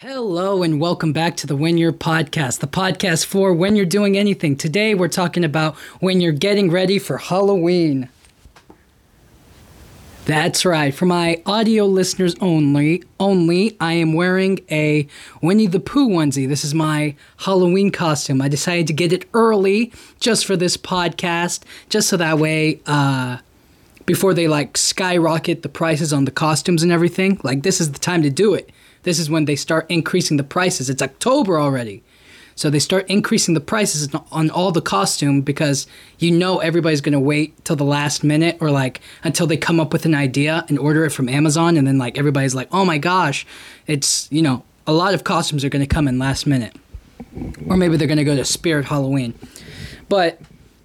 Hello and welcome back to the When You're podcast, the podcast for when you're doing anything. Today we're talking about when you're getting ready for Halloween. That's right. For my audio listeners only, only I am wearing a Winnie the Pooh onesie. This is my Halloween costume. I decided to get it early just for this podcast, just so that way uh before they like skyrocket the prices on the costumes and everything, like this is the time to do it this is when they start increasing the prices. It's October already. So they start increasing the prices on all the costume because you know everybody's going to wait till the last minute or like until they come up with an idea and order it from Amazon and then like everybody's like, "Oh my gosh, it's, you know, a lot of costumes are going to come in last minute." Or maybe they're going to go to Spirit Halloween. But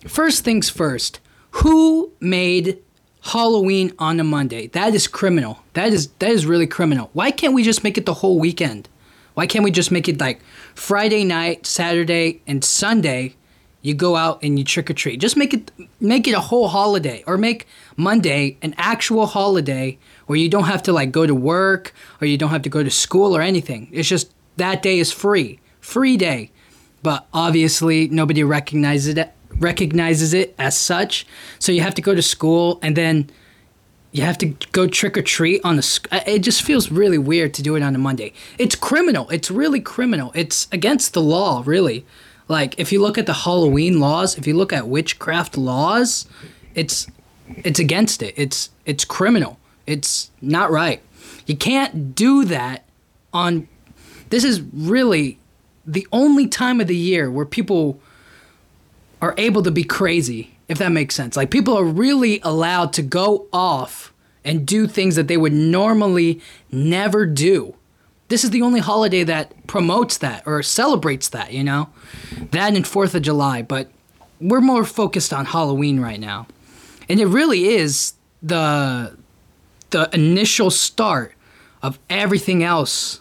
first things first, who made Halloween on a Monday. That is criminal. That is that is really criminal. Why can't we just make it the whole weekend? Why can't we just make it like Friday night, Saturday, and Sunday? You go out and you trick or treat. Just make it make it a whole holiday, or make Monday an actual holiday where you don't have to like go to work or you don't have to go to school or anything. It's just that day is free, free day. But obviously, nobody recognizes it recognizes it as such. So you have to go to school and then you have to go trick or treat on the. It just feels really weird to do it on a Monday. It's criminal. It's really criminal. It's against the law, really. Like if you look at the Halloween laws, if you look at witchcraft laws, it's it's against it. It's it's criminal. It's not right. You can't do that on. This is really the only time of the year where people are able to be crazy, if that makes sense. Like people are really allowed to go off and do things that they would normally never do. This is the only holiday that promotes that or celebrates that, you know? That and 4th of July, but we're more focused on Halloween right now. And it really is the the initial start of everything else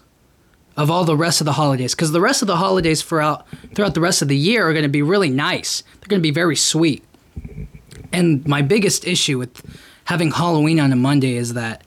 of all the rest of the holidays because the rest of the holidays throughout throughout the rest of the year are going to be really nice. They're going to be very sweet. And my biggest issue with having Halloween on a Monday is that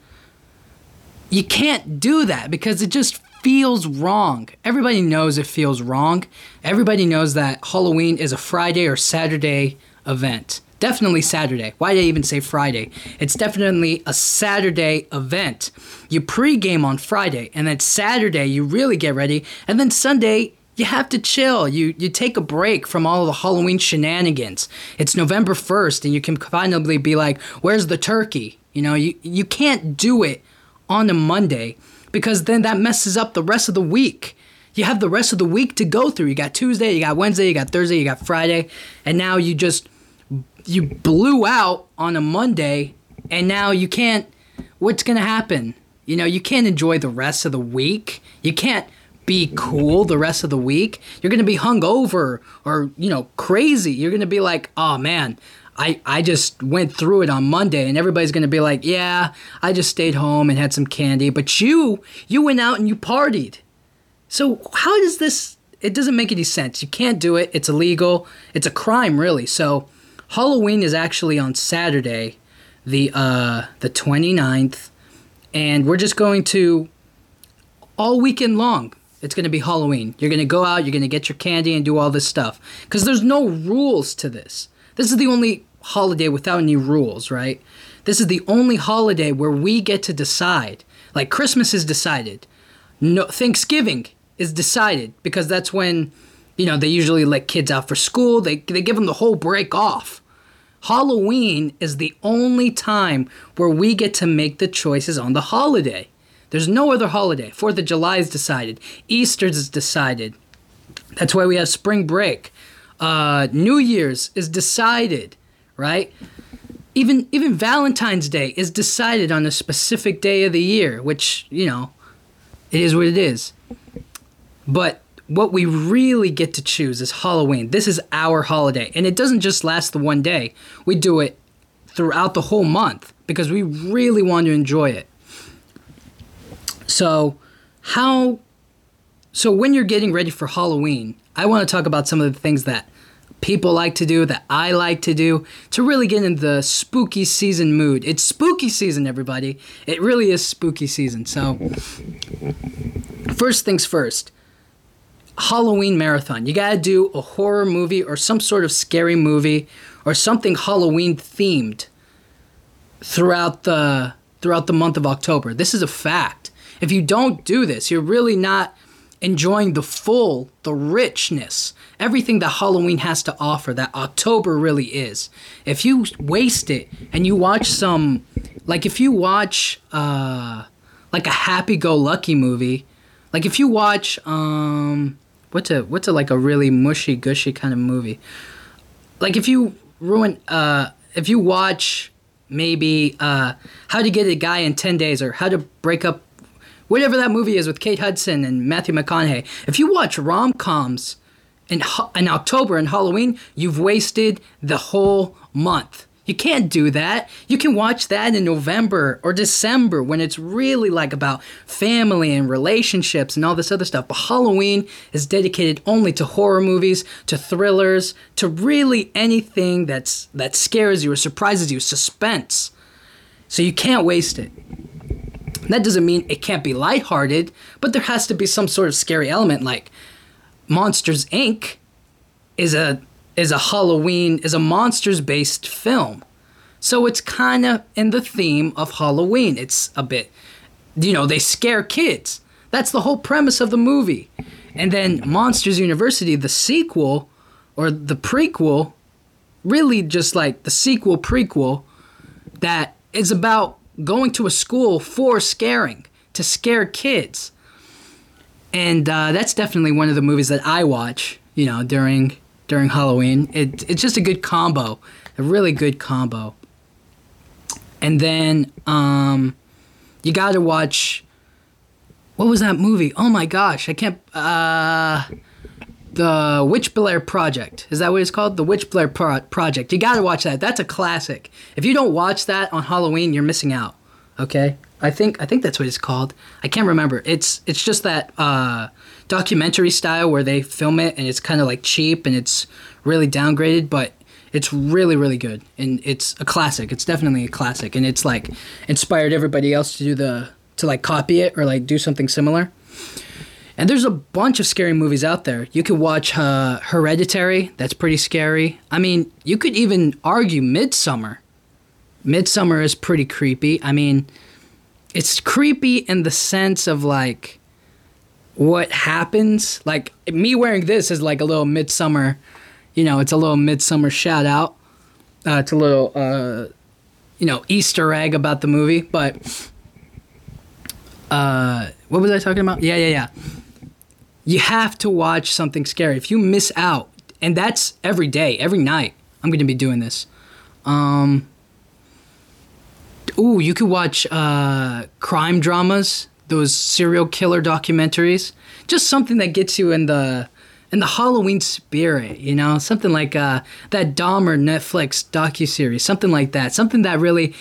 you can't do that because it just feels wrong. Everybody knows it feels wrong. Everybody knows that Halloween is a Friday or Saturday event definitely Saturday. Why did I even say Friday? It's definitely a Saturday event. You pregame on Friday, and then Saturday you really get ready, and then Sunday you have to chill. You you take a break from all the Halloween shenanigans. It's November 1st and you can finally be like, "Where's the turkey?" You know, you you can't do it on a Monday because then that messes up the rest of the week. You have the rest of the week to go through. You got Tuesday, you got Wednesday, you got Thursday, you got Friday, and now you just you blew out on a Monday and now you can't what's going to happen? You know, you can't enjoy the rest of the week. You can't be cool the rest of the week. You're going to be hungover or, you know, crazy. You're going to be like, "Oh man, I, I just went through it on Monday and everybody's going to be like, "Yeah, I just stayed home and had some candy." But you, you went out and you partied. So, how does this it doesn't make any sense. You can't do it. It's illegal. It's a crime, really. So, Halloween is actually on Saturday, the uh, the 29th, and we're just going to all weekend long. It's going to be Halloween. You're going to go out, you're going to get your candy and do all this stuff because there's no rules to this. This is the only holiday without any rules, right? This is the only holiday where we get to decide. Like Christmas is decided. No Thanksgiving is decided because that's when you know they usually let kids out for school. They they give them the whole break off. Halloween is the only time where we get to make the choices on the holiday. There's no other holiday. Fourth of July is decided. Easter's is decided. That's why we have spring break. Uh, New Year's is decided, right? Even even Valentine's Day is decided on a specific day of the year, which you know, it is what it is. But what we really get to choose is Halloween. This is our holiday. And it doesn't just last the one day, we do it throughout the whole month because we really want to enjoy it. So, how. So, when you're getting ready for Halloween, I want to talk about some of the things that people like to do, that I like to do, to really get in the spooky season mood. It's spooky season, everybody. It really is spooky season. So, first things first. Halloween marathon. You gotta do a horror movie or some sort of scary movie or something Halloween themed throughout the throughout the month of October. This is a fact. If you don't do this, you're really not enjoying the full, the richness, everything that Halloween has to offer that October really is. If you waste it and you watch some like if you watch uh like a happy go lucky movie, like if you watch um what's a what's a like a really mushy gushy kind of movie? Like if you ruin uh if you watch maybe uh how to get a guy in 10 days or how to break up whatever that movie is with Kate Hudson and Matthew McConaughey. If you watch rom-coms in in October and Halloween, you've wasted the whole month. You can't do that. You can watch that in November or December when it's really like about family and relationships and all this other stuff. But Halloween is dedicated only to horror movies, to thrillers, to really anything that's that scares you or surprises you, suspense. So you can't waste it. That doesn't mean it can't be lighthearted, but there has to be some sort of scary element like Monsters Inc. is a is a Halloween is a monsters based film. So it's kind of in the theme of Halloween. It's a bit you know, they scare kids. That's the whole premise of the movie. And then Monsters University, the sequel or the prequel, really just like the sequel prequel that is about going to a school for scaring, to scare kids. And uh, that's definitely one of the movies that I watch, you know, during during Halloween. It, it's just a good combo, a really good combo. And then um, you got to watch. What was that movie? Oh my gosh, I can't. Uh, the Witch Blair Project. Is that what it's called? The Witch Blair Pro- Project. You got to watch that. That's a classic. If you don't watch that on Halloween, you're missing out. Okay? I think I think that's what it's called. I can't remember. It's it's just that uh, documentary style where they film it and it's kind of like cheap and it's really downgraded, but it's really really good and it's a classic. It's definitely a classic and it's like inspired everybody else to do the to like copy it or like do something similar. And there's a bunch of scary movies out there. You could watch uh, Hereditary. That's pretty scary. I mean, you could even argue Midsommar. Midsommar is pretty creepy. I mean, it's creepy in the sense of like what happens. Like me wearing this is like a little Midsommar, You know, it's a little Midsommar shout out. Uh, it's a little, uh, you know, Easter egg about the movie. But uh, what was I talking about? Yeah, yeah, yeah you have to watch something scary. If you miss out, and that's every day, every night, I'm going to be doing this. Um, ooh, you could watch uh, crime dramas, those serial killer documentaries. Just something that gets you in the in the Halloween spirit, you know, something like uh, that Dahmer Netflix docu series, something like that, something that really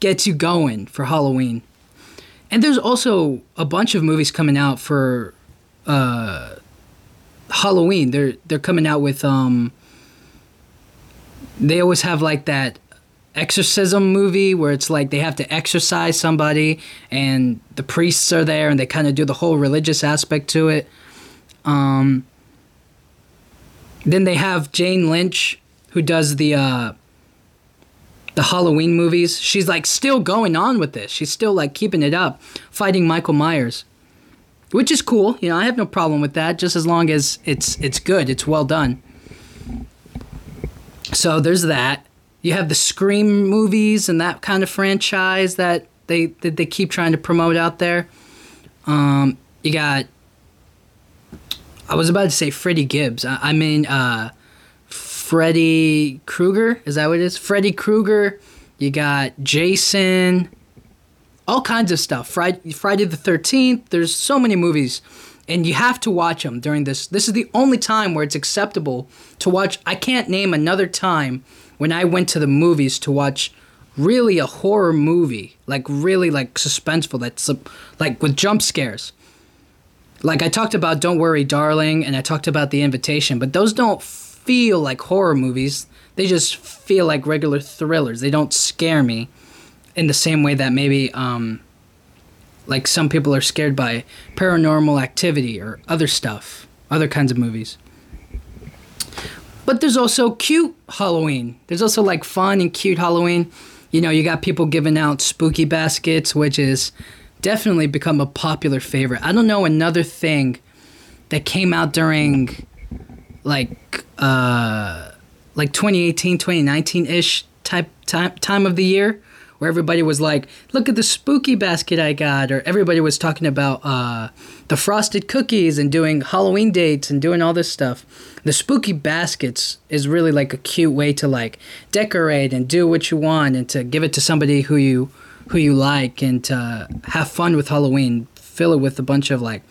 gets you going for Halloween. And there's also a bunch of movies coming out for uh, Halloween. They're they're coming out with um. They always have like that exorcism movie where it's like they have to exorcise somebody and the priests are there and they kind of do the whole religious aspect to it. Um, then they have Jane Lynch who does the uh, the Halloween movies. She's like still going on with this. She's still like keeping it up, fighting Michael Myers which is cool. You know, I have no problem with that, just as long as it's it's good, it's well done. So there's that. You have the Scream movies and that kind of franchise that they that they keep trying to promote out there. Um, you got. I was about to say Freddie Gibbs. I, I mean, uh, Freddy Krueger. Is that what it is? Freddy Krueger. You got Jason all kinds of stuff. Friday, Friday the 13th, there's so many movies and you have to watch them during this. This is the only time where it's acceptable to watch. I can't name another time when I went to the movies to watch really a horror movie, like really like suspenseful that's like with jump scares. Like I talked about Don't Worry Darling and I talked about The Invitation, but those don't feel like horror movies. They just feel like regular thrillers. They don't scare me in the same way that maybe um, like some people are scared by paranormal activity or other stuff, other kinds of movies. But there's also cute Halloween. There's also like fun and cute Halloween. You know, you got people giving out spooky baskets, which is definitely become a popular favorite. I don't know another thing that came out during like uh like 2018, 2019 ish type time time of the year where everybody was like, "Look at the spooky basket I got," or everybody was talking about uh, the frosted cookies and doing Halloween dates and doing all this stuff. The spooky baskets is really like a cute way to like decorate and do what you want and to give it to somebody who you who you like and to have fun with Halloween. Fill it with a bunch of like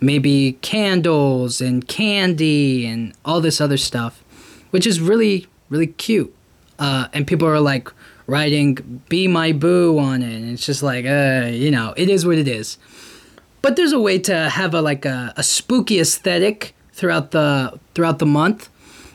maybe candles and candy and all this other stuff, which is really really cute. Uh, and people are like writing "Be My Boo" on it, and it's just like, uh, you know, it is what it is. But there's a way to have a like a, a spooky aesthetic throughout the throughout the month.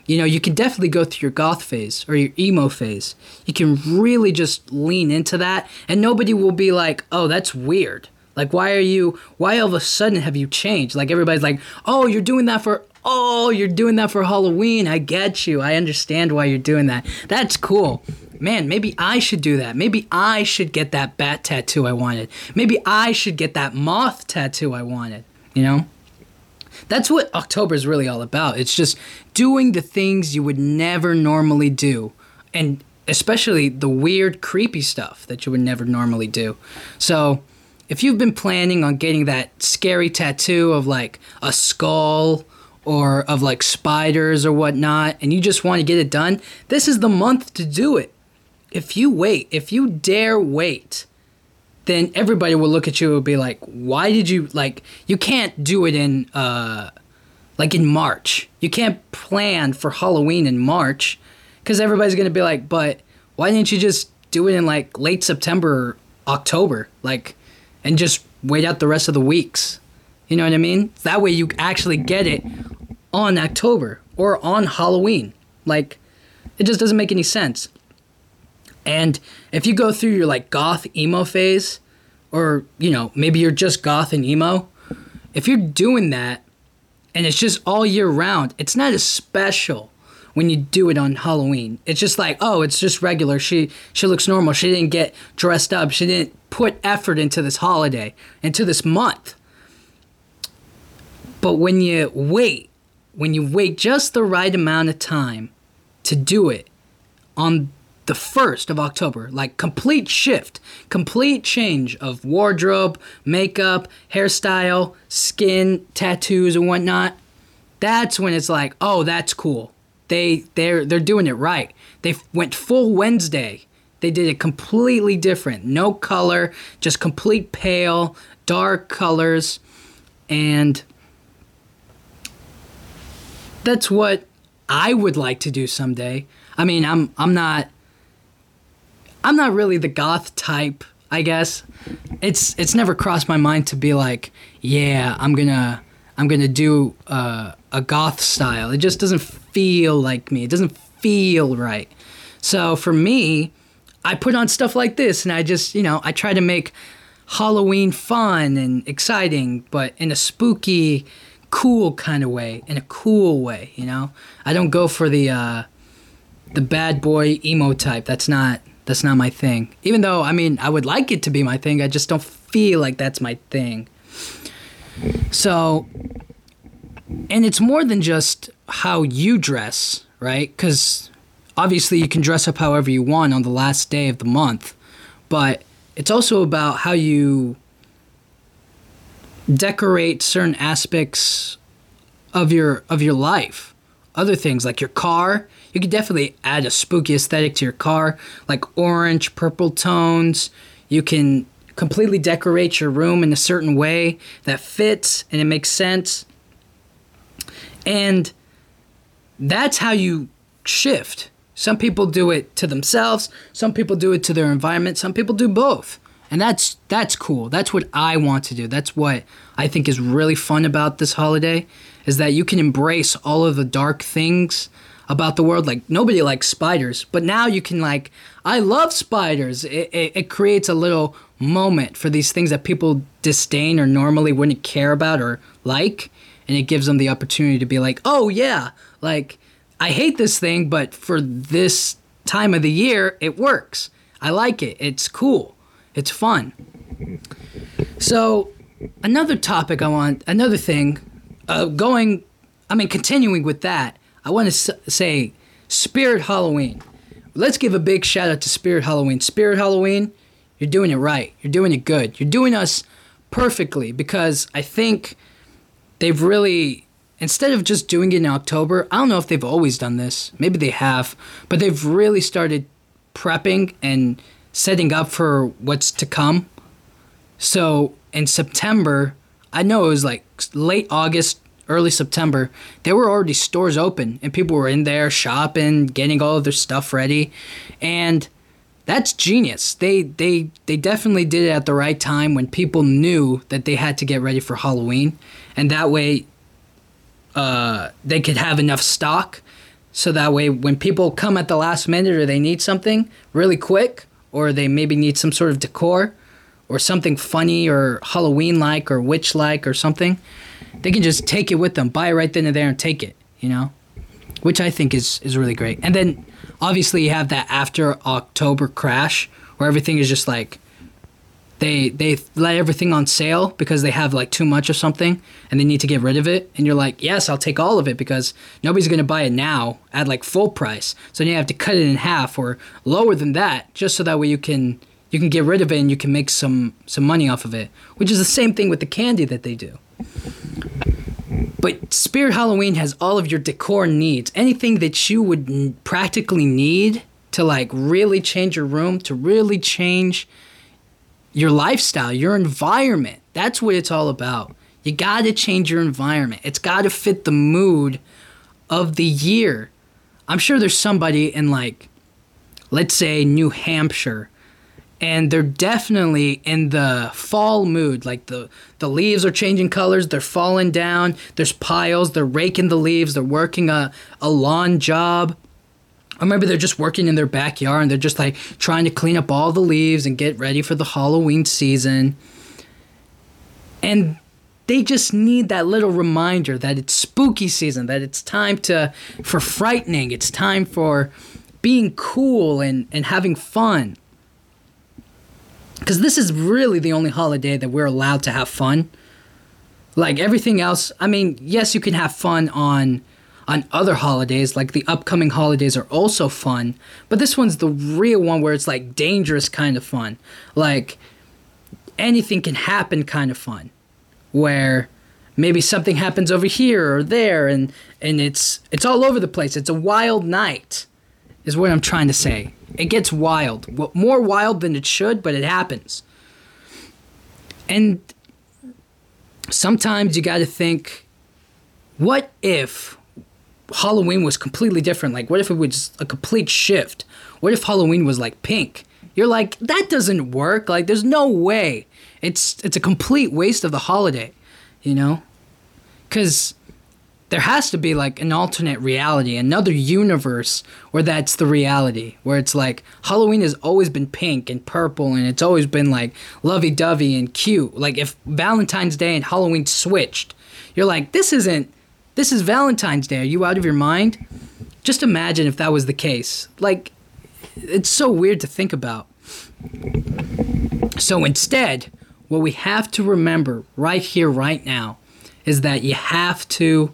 You know, you can definitely go through your goth phase or your emo phase. You can really just lean into that, and nobody will be like, "Oh, that's weird." Like, why are you? Why all of a sudden have you changed? Like everybody's like, "Oh, you're doing that for oh, you're doing that for Halloween. I get you. I understand why you're doing that. That's cool man, maybe I should do that. Maybe I should get that bat tattoo I wanted. Maybe I should get that moth tattoo I wanted, you know? That's what October is really all about. It's just doing the things you would never normally do. And especially the weird, creepy stuff that you would never normally do. So, if you've been planning on getting that scary tattoo of like a skull or of like spiders or whatnot, and you just want to get it done, this is the month to do it if you wait, if you dare wait, then everybody will look at you and be like, "Why did you like? You can't do it in uh, like in March. You can't plan for Halloween in March because everybody's gonna be like, but why didn't you just do it in like late September, or October, like, and just wait out the rest of the weeks? You know what I mean? That way you actually get it on October or on Halloween. Like, it just doesn't make any sense. And if you go through your like goth emo phase, or you know, maybe you're just goth and emo, if you're doing that and it's just all year round, it's not as special when you do it on Halloween. It's just like, oh, it's just regular. She she looks normal. She didn't get dressed up. She didn't put effort into this holiday, into this month. But when you wait, when you wait just the right amount of time to do it on the 1st of October, like complete shift, complete change of wardrobe, makeup, hairstyle, skin, tattoos and whatnot. That's when it's like, oh, that's cool. They they're they're doing it right. They went full Wednesday. They did it completely different. No color, just complete pale, dark colors and that's what I would like to do someday. I mean, I'm I'm not I'm not really the goth type, I guess. It's it's never crossed my mind to be like, yeah, I'm gonna I'm gonna do uh, a goth style. It just doesn't feel like me. It doesn't feel right. So for me, I put on stuff like this, and I just you know I try to make Halloween fun and exciting, but in a spooky, cool kind of way. In a cool way, you know. I don't go for the uh, the bad boy emo type. That's not that's not my thing. Even though, I mean, I would like it to be my thing, I just don't feel like that's my thing. So, and it's more than just how you dress, right? Because obviously you can dress up however you want on the last day of the month, but it's also about how you decorate certain aspects of your of your life. Other things like your car, you could definitely add a spooky aesthetic to your car, like orange, purple tones. You can completely decorate your room in a certain way that fits and it makes sense. And that's how you shift. Some people do it to themselves, some people do it to their environment, some people do both. And that's that's cool. That's what I want to do. That's what I think is really fun about this holiday is that you can embrace all of the dark things about the world. Like nobody likes spiders, but now you can like, I love spiders. It, it, it creates a little moment for these things that people disdain or normally wouldn't care about or like. And it gives them the opportunity to be like, oh, yeah, like I hate this thing, but for this time of the year, it works. I like it. It's cool. It's fun. So, another topic I want, another thing, uh, going, I mean, continuing with that, I want to say Spirit Halloween. Let's give a big shout out to Spirit Halloween. Spirit Halloween, you're doing it right. You're doing it good. You're doing us perfectly because I think they've really instead of just doing it in October, I don't know if they've always done this. Maybe they have, but they've really started prepping and setting up for what's to come. So in September, I know it was like late August, early September, there were already stores open and people were in there shopping, getting all of their stuff ready. And that's genius. They they they definitely did it at the right time when people knew that they had to get ready for Halloween. And that way uh, they could have enough stock so that way when people come at the last minute or they need something really quick or they maybe need some sort of decor or something funny or halloween like or witch like or something they can just take it with them buy it right then and there and take it you know? Which i think is is really great. And then obviously you have that after october crash where everything is just like they they let everything on sale because they have like too much of something and they need to get rid of it. And you're like yes i'll take all of it because nobody's going to buy it now at like full price. So you have to cut it in half or lower than that just so that way you can you can get rid of it and you can make some some money off of it which is the same thing with the candy that they do but spirit halloween has all of your decor needs anything that you would n- practically need to like really change your room to really change your lifestyle, your environment. That's what it's all about. You got to change your environment. It's got to fit the mood of the year. I'm sure there's somebody in like let's say New Hampshire and they're definitely in the fall mood like the the leaves are changing colors they're falling down there's piles they're raking the leaves they're working a, a lawn job or maybe they're just working in their backyard and they're just like trying to clean up all the leaves and get ready for the Halloween season. And they just need that little reminder that it's spooky season, that it's time to for frightening, it's time for being cool and, and having fun. Because this is really the only holiday that we're allowed to have fun. Like everything else, I mean, yes, you can have fun on on other holidays, like the upcoming holidays are also fun, but this one's the real one where it's like dangerous kind of fun. Like anything can happen kind of fun. Where maybe something happens over here or there and and it's it's all over the place. It's a wild night. Is what I'm trying to say. It gets wild. More wild than it should, but it happens. And sometimes you got to think what if Halloween was completely different. Like, what if it was a complete shift? What if Halloween was like pink? You're like, that doesn't work. Like, there's no way. It's it's a complete waste of the holiday, you know? Because there has to be like an alternate reality, another universe where that's the reality, where it's like Halloween has always been pink and purple and it's always been like lovey dovey and cute. Like, if Valentine's Day and Halloween switched, you're like, this isn't this is Valentine's Day. Are you out of your mind? Just imagine if that was the case. Like, it's so weird to think about. So instead, what we have to remember right here, right now, is that you have to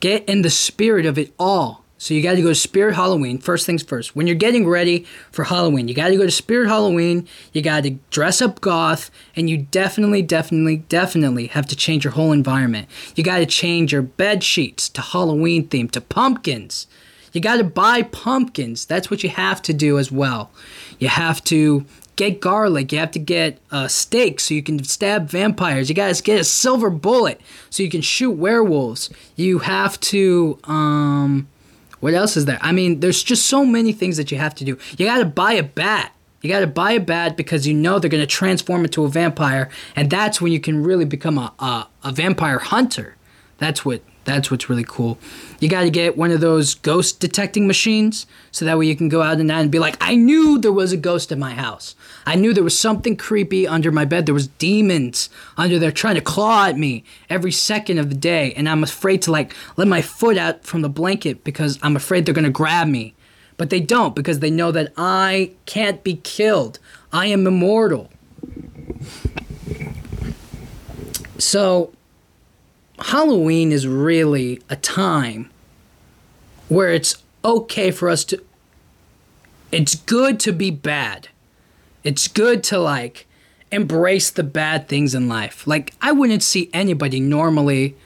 get in the spirit of it all. So you got to go to Spirit Halloween. First things first. When you're getting ready for Halloween, you got to go to Spirit Halloween. You got to dress up goth, and you definitely, definitely, definitely have to change your whole environment. You got to change your bed sheets to Halloween theme, to pumpkins. You got to buy pumpkins. That's what you have to do as well. You have to get garlic. You have to get a uh, steak so you can stab vampires. You guys get a silver bullet so you can shoot werewolves. You have to um what else is there? I mean, there's just so many things that you have to do. You got to buy a bat. You got to buy a bat because you know they're going to transform into a vampire, and that's when you can really become a, a, a vampire hunter. That's what That's what's really cool. You got to get one of those ghost detecting machines so that way you can go out night and be like, I knew there was a ghost in my house. I knew there was something creepy under my bed. There was demons under there trying to claw at me every second of the day. And I'm afraid to like let my foot out from the blanket because I'm afraid they're to grab me. But they don't because they know that I can't be killed. I am immortal. So, Halloween is really a time where it's okay for us to. It's good to be bad. It's good to like embrace the bad things in life. Like, I wouldn't see anybody normally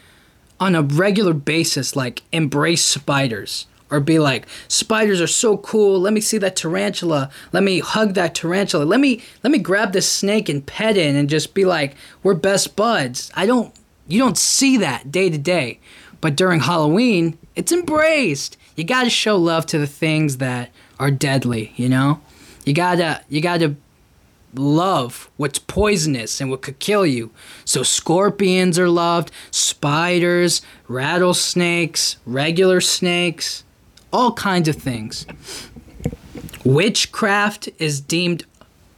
on a regular basis like embrace spiders or be like spiders are so cool let me see that tarantula let me hug that tarantula let me let me grab this snake and pet it and just be like we're best buds i don't you don't see that day to day but during halloween it's embraced you got to show love to the things that are deadly you know you gotta you gotta love what's poisonous and what could kill you. So scorpions are loved, spiders, rattlesnakes, regular snakes, all kinds of things. Witchcraft is deemed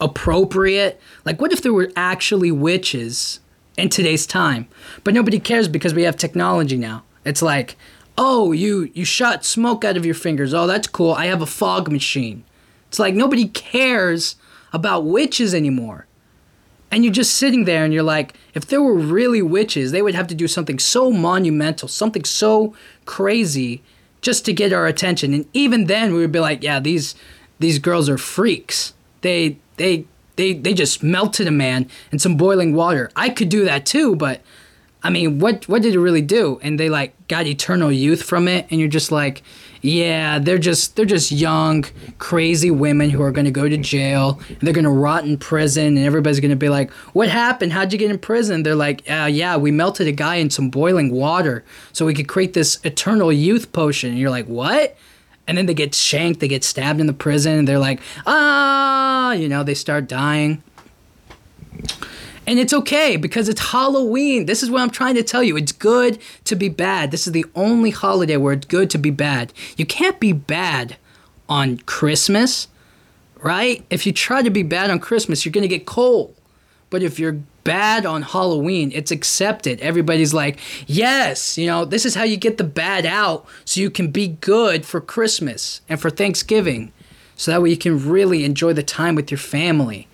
appropriate. Like, what if there were actually witches in today's time? But nobody cares because we have technology now. It's like, oh, you you shot smoke out of your fingers. Oh, that's cool. I have a fog machine. It's like nobody cares about witches anymore. And you're just sitting there and you're like, if there were really witches, they would have to do something so monumental, something so crazy just to get our attention. And even then we would be like, yeah, these these girls are freaks. They they they they just melted a man in some boiling water. I could do that too, but I mean, what what did it really do? And they like got eternal youth from it, and you're just like, yeah, they're just they're just young, crazy women who are to go to jail and they're to rot in prison, and everybody's to be like, "What happened? How'd you get in prison?" They're like, uh, "Yeah, we melted a guy in some boiling water so we could create this eternal youth potion." And you're like, "What?" And then they get shanked, they get stabbed in the prison, and they're like, "Ah!" You know, they start dying. And it's okay because it's Halloween. This is what I'm trying to tell you. It's good to be bad. This is the only holiday where it's good to be bad. You can't be bad on Christmas, right? If you try to be bad on Christmas, you're going to get cold. But if you're bad on Halloween, it's accepted. Everybody's like, yes, you know, this is how you get the bad out so you can be good for Christmas and for Thanksgiving. So that way you can really enjoy the time with your family.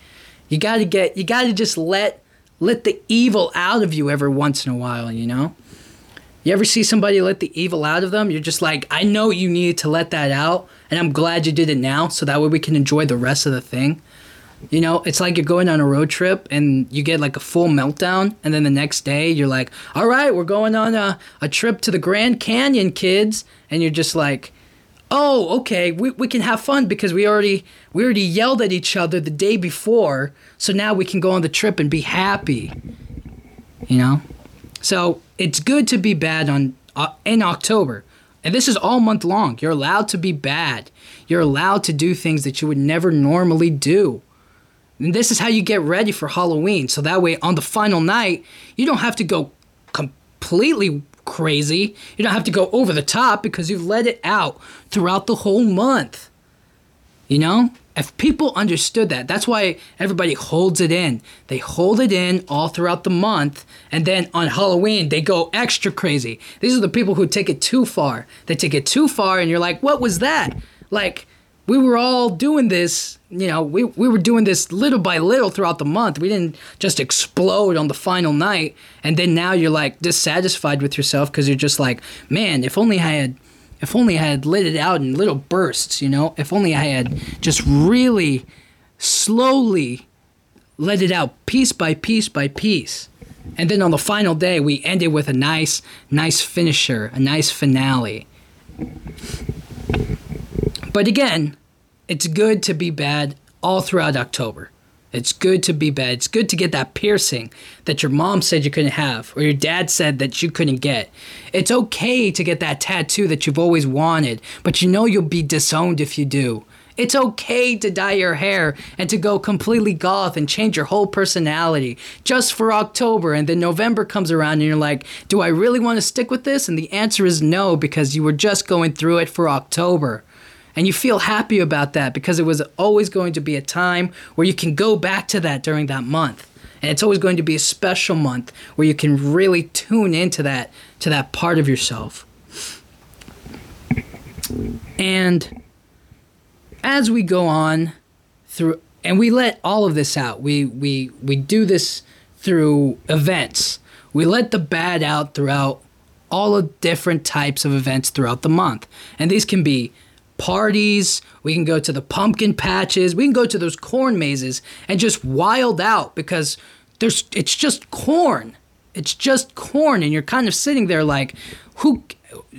You got to get you got to just let let the evil out of you every once in a while, you know? You ever see somebody let the evil out of them? You're just like, I know you needed to let that out, and I'm glad you did it now so that way we can enjoy the rest of the thing. You know, it's like you're going on a road trip and you get like a full meltdown, and then the next day you're like, all right, we're going on a, a trip to the Grand Canyon, kids. And you're just like, oh, okay, we, we can have fun because we already we already yelled at each other the day before, so now we can go on the trip and be happy. You know, so it's good to be bad on uh, in October, and this is all month long. You're allowed to be bad. You're allowed to do things that you would never normally do. And this is how you get ready for Halloween. So that way, on the final night, you don't have to go completely crazy. You don't have to go over the top because you've let it out throughout the whole month. You know? If people understood that, that's why everybody holds it in. They hold it in all throughout the month, and then on Halloween, they go extra crazy. These are the people who take it too far. They take it too far, and you're like, what was that? Like, we were all doing this, you know, we, we were doing this little by little throughout the month. We didn't just explode on the final night. And then now you're like dissatisfied with yourself because you're just like, man, if only I had, if only I had lit it out in little bursts, you know, if only I had just really slowly let it out piece by piece by piece. And then on the final day, we ended with a nice, nice finisher, a nice finale. But again, it's good to be bad all throughout October. It's good to be bad. It's good to get that piercing that your mom said you couldn't have, or your dad said that you couldn't get. It's okay to get that tattoo that you've always wanted, but you know you'll be disowned if you do. It's okay to dye your hair and to go completely goth and change your whole personality just for October. And then November comes around and you're like, do I really want to stick with this? And the answer is no, because you were just going through it for October. And you feel happy about that because it was always going to be a time where you can go back to that during that month. And it's always going to be a special month where you can really tune into that to that part of yourself. And as we go on through and we let all of this out. We we we do this through events. We let the bad out throughout all the different types of events throughout the month. And these can be parties, we can go to the pumpkin patches, we can go to those corn mazes and just wild out because there's it's just corn. It's just corn and you're kind of sitting there like who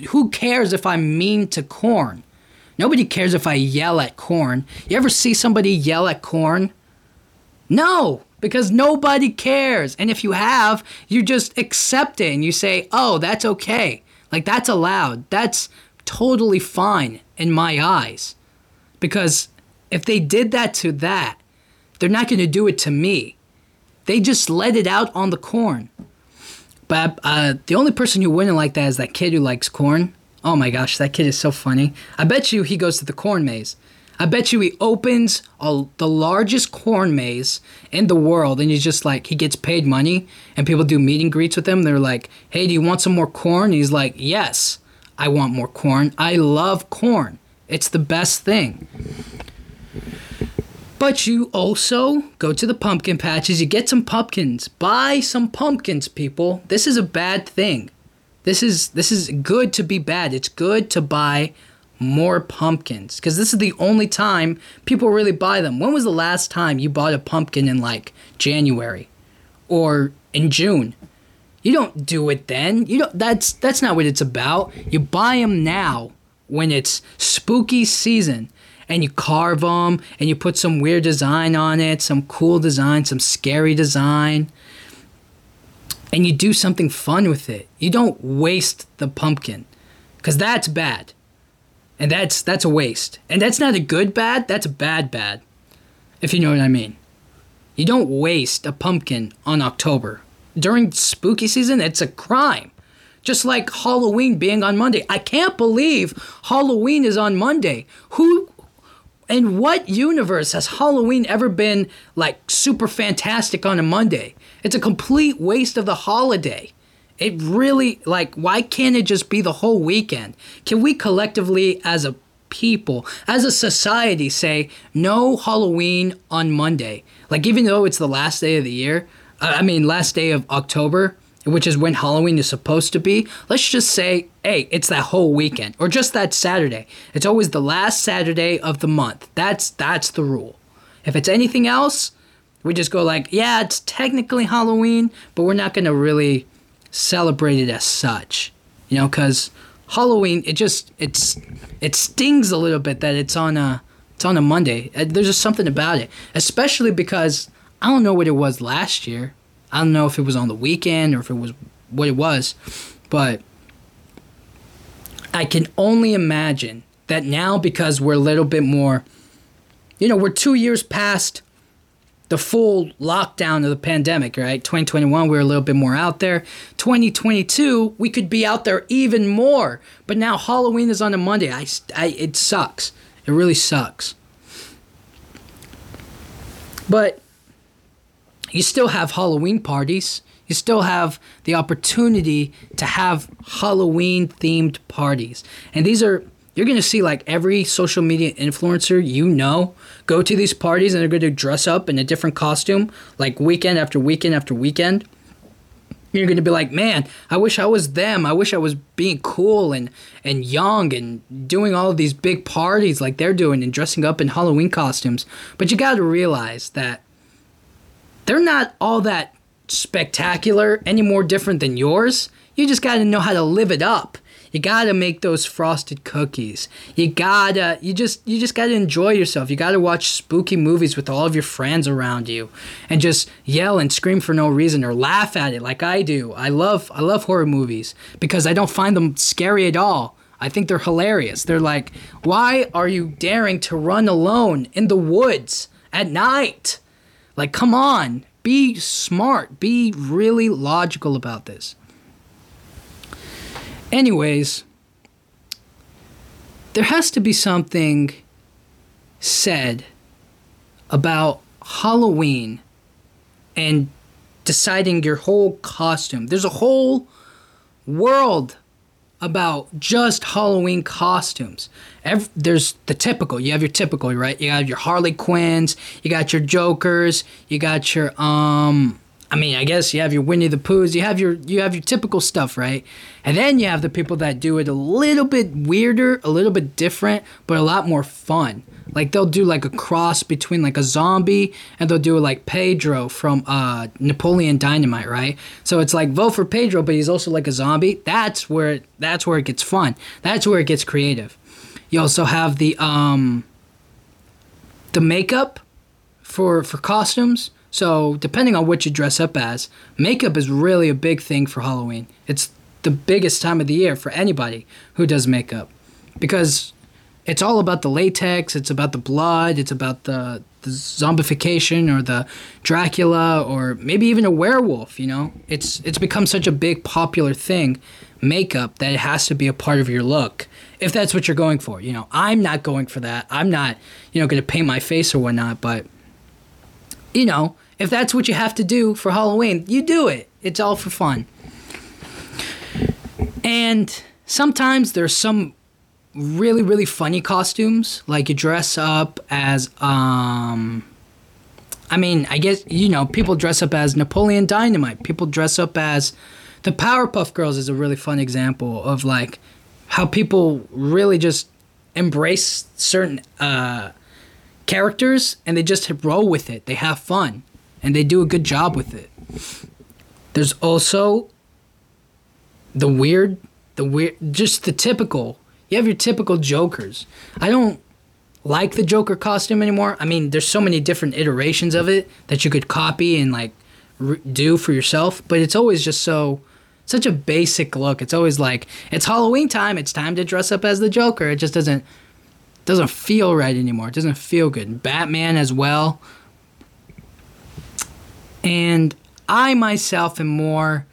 who cares if I'm mean to corn? Nobody cares if I yell at corn. You ever see somebody yell at corn? No, because nobody cares. And if you have, you just accept it and you say, "Oh, that's okay." Like that's allowed. That's totally fine in my eyes. Because if they did that to that, they're not going to do it to me. They just let it out on the corn. But uh, the only person who wouldn't like that is that kid who likes corn. Oh my gosh, that kid is so funny. I bet you he goes to the corn maze. I bet you he opens a, the largest corn maze in the world and he's just like, he gets paid money and people do meet and greets with him. They're like, hey, do you want some more corn? And he's like, yes. I want more corn. I love corn. It's the best thing. But you also go to the pumpkin patches, you get some pumpkins. Buy some pumpkins, people. This is a bad thing. This is this is good to be bad. It's good to buy more pumpkins because this is the only time people really buy them. When was the last time you bought a pumpkin in like January or in June? You don't do it then. You don't. That's that's not what it's about. You buy them now when it's spooky season, and you carve them and you put some weird design on it, some cool design, some scary design, and you do something fun with it. You don't waste the pumpkin, because that's bad, and that's that's a waste, and that's not a good bad. That's a bad bad, if you know what I mean. You don't waste a pumpkin on October during spooky season, it's a crime. Just like Halloween being on Monday. I can't believe Halloween is on Monday. Who in what universe has Halloween ever been like super fantastic on a Monday? It's a complete waste of the holiday. It really like why can't it just be the whole weekend? Can we collectively as a people, as a society say no Halloween on Monday? Like even though it's the last day of the year, I mean, last day of October, which is when Halloween is supposed to be, let's just say, hey, it's that whole weekend or just that Saturday. It's always the last Saturday of the month. That's that's the rule. If it's anything else, we just go like, yeah, it's technically Halloween, but we're not going to really celebrate it as such. You know, cuz Halloween, it just it's it stings a little bit that it's on a it's on a Monday. Uh, there's just something about it, especially because I don't know what it was last year. I don't know if it was on the weekend or if it was what it was, but I can only imagine that now because we're a little bit more, you know, we're two years past the full lockdown of the pandemic, right? 2021, we were a little bit more out there. 2022, we could be out there even more. But now Halloween is on a Monday. I, I, it sucks. It really sucks. But you still have Halloween parties. You still have the opportunity to have Halloween themed parties. And these are, you're going to see like every social media influencer you know go to these parties and they're going to dress up in a different costume like weekend after weekend after weekend. You're going to be like, man, I wish I was them. I wish I was being cool and, and young and doing all of these big parties like they're doing and dressing up in Halloween costumes. But you got to realize that they're not all that spectacular any more different than yours. You just got to know how to live it up. You got to make those frosted cookies. You got to you just you just got to enjoy yourself. You got to watch spooky movies with all of your friends around you and just yell and scream for no reason or laugh at it like I do. I love I love horror movies because I don't find them scary at all. I think they're hilarious. They're like, why are you daring to run alone in the woods at night? Like, come on, be smart, be really logical about this. Anyways, there has to be something said about Halloween and deciding your whole costume. There's a whole world about just Halloween costumes. Every, there's the typical. You have your typical, right? You have your Harley Quinns, you got your Jokers, you got your um I mean, I guess you have your Winnie the Poohs, you have your you have your typical stuff, right? And then you have the people that do it a little bit weirder, a little bit different, but a lot more fun. Like they'll do like a cross between like a zombie and they'll do like Pedro from uh, Napoleon Dynamite, right? So it's like vote for Pedro, but he's also like a zombie. That's where that's where it gets fun. That's where it gets creative. You also have the um the makeup for for costumes. So depending on what you dress up as, makeup is really a big thing for Halloween. It's the biggest time of the year for anybody who does makeup because it's all about the latex, it's about the blood, it's about the, the zombification or the Dracula or maybe even a werewolf, you know? It's it's become such a big popular thing, makeup that it has to be a part of your look. If that's what you're going for, you know. I'm not going for that. I'm not, you know, gonna paint my face or whatnot, but you know, if that's what you have to do for Halloween, you do it. It's all for fun. And sometimes there's some really really funny costumes like you dress up as um I mean, I guess you know, people dress up as Napoleon Dynamite. People dress up as the Powerpuff Girls is a really fun example of like how people really just embrace certain uh, characters and they just roll with it. They have fun and they do a good job with it. There's also the weird, the weird, just the typical. You have your typical Jokers. I don't like the Joker costume anymore. I mean, there's so many different iterations of it that you could copy and like re- do for yourself, but it's always just so such a basic look. It's always like it's Halloween time. It's time to dress up as the Joker. It just doesn't doesn't feel right anymore. It doesn't feel good. Batman as well. And I myself am more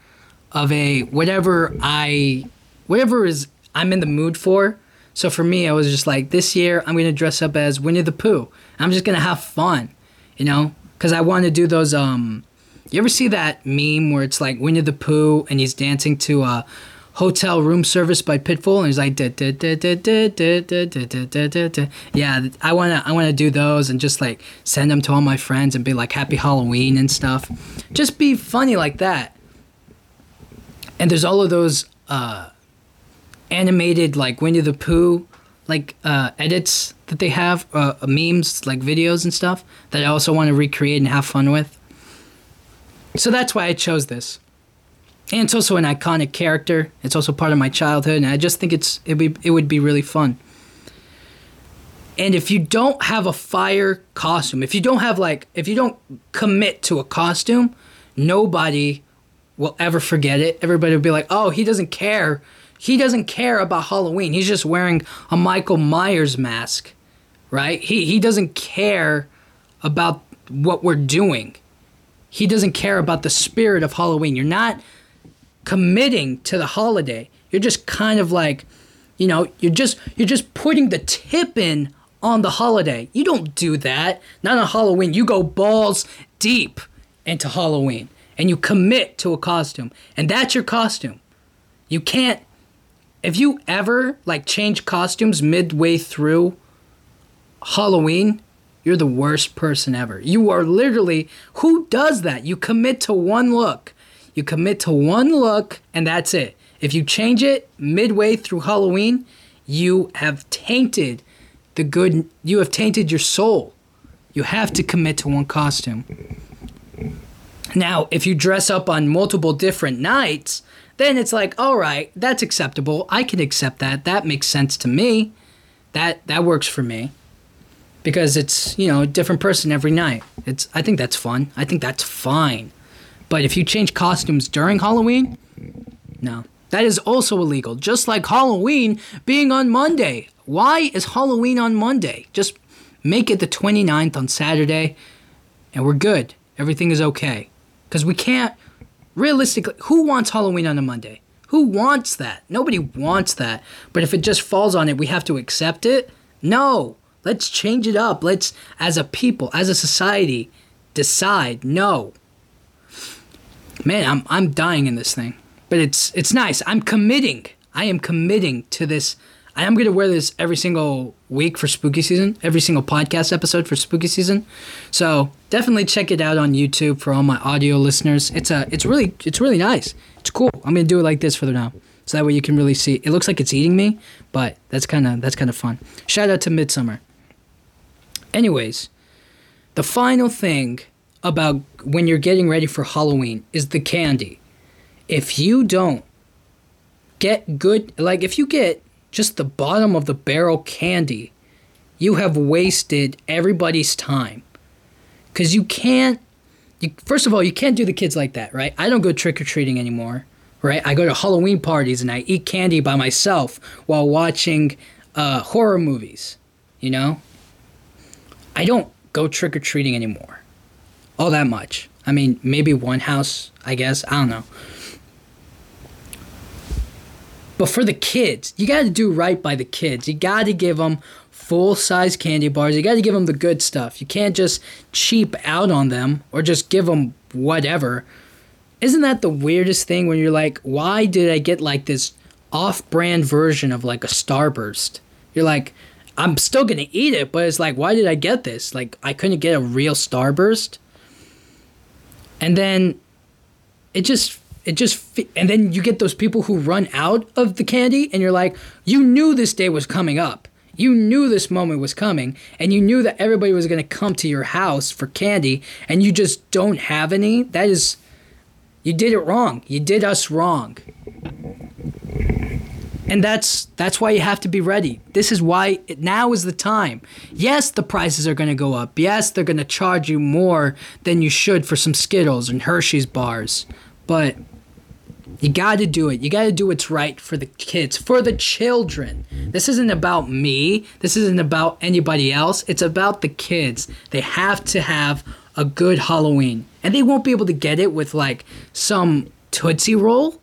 of a whatever I whatever is I'm in the mood for. So for me, I was just like, this year I'm gonna dress up as Winnie the Pooh. I'm just gonna have fun, you know, because I want to do those. Um, you ever see that meme where it's like Winnie the Pooh and he's dancing to a hotel room service by Pitbull and he's like, yeah, I wanna I wanna do those and just like send them to all my friends and be like Happy Halloween and stuff. Just be funny like that. And there's all of those. Uh, animated like Winnie the Pooh like uh, edits that they have, uh, memes like videos and stuff that I also want to recreate and have fun with. So that's why I chose this. And it's also an iconic character. It's also part of my childhood, and I just think it's it be it would be really fun. And if you don't have a fire costume, if you don't have like if you don't commit to a costume, nobody will ever forget it. Everybody will be like, "Oh, he doesn't care he doesn't care about Halloween. He's just wearing a Michael Myers mask, right? He he doesn't care about what we're doing. He doesn't care about the spirit of Halloween. You're not committing to the holiday. You're just kind of like, you know, you're just you're just putting the tip in on the holiday. You don't do that. Not on Halloween. You go balls deep into Halloween and you commit to a costume. And that's your costume. You can't if you ever like change costumes midway through Halloween, you're the worst person ever. You are literally who does that? You commit to one look. You commit to one look and that's it. If you change it midway through Halloween, you have tainted the good you have tainted your soul. You have to commit to one costume. Now, if you dress up on multiple different nights, then it's like, all right, that's acceptable. I can accept that. That makes sense to me. That that works for me. Because it's, you know, a different person every night. It's I think that's fun. I think that's fine. But if you change costumes during Halloween, no. That is also illegal, just like Halloween being on Monday. Why is Halloween on Monday? Just make it the 29th on Saturday and we're good. Everything is okay. Because we can't, realistically, who wants Halloween on a Monday? Who wants that? Nobody wants that. But if it just falls on it, we have to accept it? No. Let's change it up. Let's, as a people, as a society, decide no. Man, I'm, I'm dying in this thing. But it's it's nice. I'm committing. I am committing to this. I am going to wear this every single week for spooky season, every single podcast episode for spooky season. So definitely check it out on YouTube for all my audio listeners. It's a, it's really, it's really nice. It's cool. I'm gonna do it like this for now, so that way you can really see. It looks like it's eating me, but that's kind of that's kind of fun. Shout out to Midsommar. Anyways, the final thing about when you're getting ready for Halloween is the candy. If you don't get good, like if you get just the bottom of the barrel candy, you have wasted everybody's time. Because you can't, you, first of all, you can't do the kids like that, right? I don't go trick or treating anymore, right? I go to Halloween parties and I eat candy by myself while watching uh, horror movies, you know? I don't go trick or treating anymore. All that much. I mean, maybe one house, I guess. I don't know. But for the kids, you got to do right by the kids. You got to give them full size candy bars. You got to give them the good stuff. You can't just cheap out on them or just give them whatever. Isn't that the weirdest thing when you're like, why did I get like this off brand version of like a Starburst? You're like, I'm still going to eat it, but it's like, why did I get this? Like, I couldn't get a real Starburst. And then it just it just and then you get those people who run out of the candy and you're like you knew this day was coming up. You knew this moment was coming and you knew that everybody was going to come to your house for candy and you just don't have any? That is you did it wrong. You did us wrong. And that's that's why you have to be ready. This is why it, now is the time. Yes the prices are going to go up. Yes they're going to charge you more than you should for some skittles and hershey's bars but you got to do it. You got to do what's right for the kids, for the children. This isn't about me. This isn't about anybody else. It's about the kids. They have to have a good Halloween. And they won't be able to get it with like some Tootsie Roll.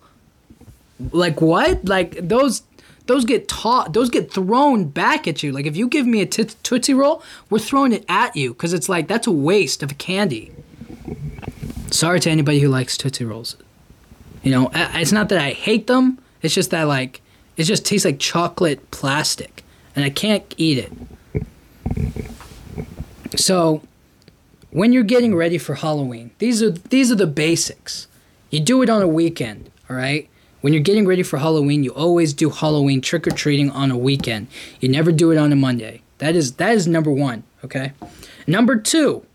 Like what? Like those those get taught those get thrown back at you. Like if you give me a t- Tootsie Roll, we're throwing it at you cuz it's like that's a waste of candy. Sorry to anybody who likes Tootsie Rolls. You know, it's not that I hate them. It's just that like it just tastes like chocolate plastic, and I can't eat it. So, when you're getting ready for Halloween, these are these are the basics. You do it on a weekend, all right? When you're getting ready for Halloween, you always do Halloween trick or treating on a weekend. You never do it on a Monday. That is that is number 1, okay? Number 2,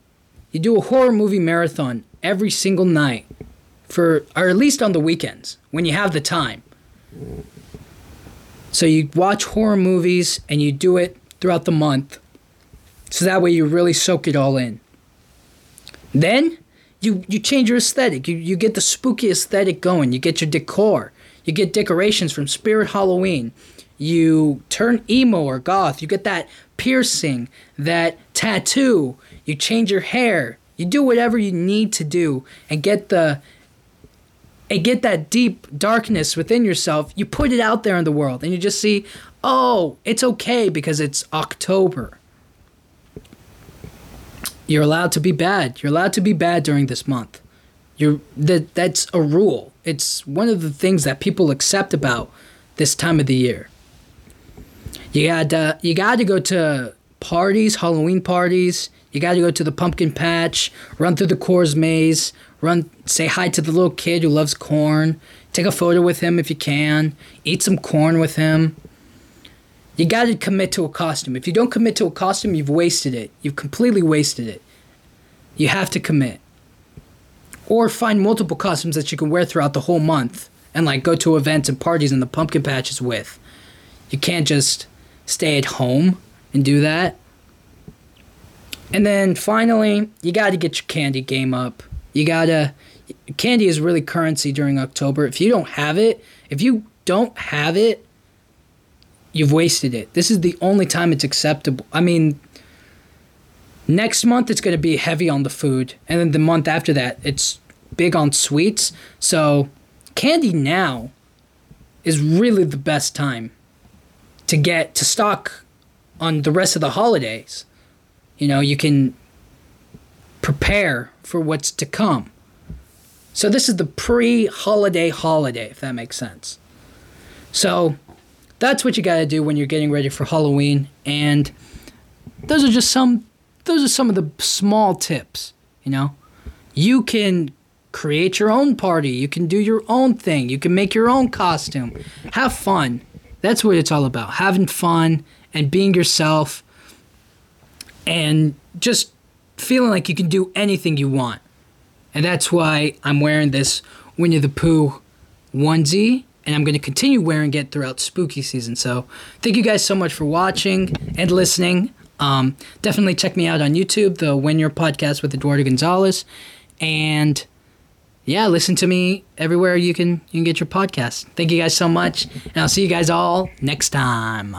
you do a horror movie marathon every single night for or at least on the weekends when you have the time. So you watch horror movies and you do it throughout the month. So that way you really soak it all in. Then you you change your aesthetic. You you get the spooky aesthetic going. You get your decor. You get decorations from Spirit Halloween. You turn emo or goth. You get that piercing, that tattoo. You change your hair. You do whatever you need to do and get the and get that deep darkness within yourself, you put it out there in the world and you just see, oh, it's okay because it's October. You're allowed to be bad. You're allowed to be bad during this month. You're that that's a rule. It's one of the things that people accept about this time of the year. You got you got to go to parties, Halloween parties. You got to go to the pumpkin patch, run through the corn maze, Run, say hi to the little kid who loves corn. Take a photo with him if you can. Eat some corn with him. You got to commit to a costume. If you don't commit to a costume, you've wasted it. You've completely wasted it. You have to commit. Or find multiple costumes that you can wear throughout the whole month and like go to events and parties in the pumpkin patches with. You can't just stay at home and do that. And then finally, you got to get your candy game up. You gotta. Candy is really currency during October. If you don't have it, If you don't have it, you've wasted it. This is the only time it's acceptable. I mean, next month it's going to be heavy on the food, and then the month after that it's big on sweets. So, candy now is really the best time to get to stock on the rest of the holidays. You know, you can prepare for what's to come. So this is the pre-holiday holiday, if that makes sense. So that's what you got to do when you're getting ready for Halloween and those are just some those are some of the small tips, you know. You can create your own party, you can do your own thing, you can make your own costume. Have fun. That's what it's all about. Having fun and being yourself and just feeling like you can do anything you want. And that's why I'm wearing this Winnie the Pooh onesie, and I'm going to continue wearing it throughout spooky season. So, thank you guys so much for watching and listening. Um, definitely check me out on YouTube, the When Your Podcast with Eduardo Gonzalez. And yeah, listen to me everywhere you can you can get your podcast. Thank you guys so much, and I'll see you guys all next time.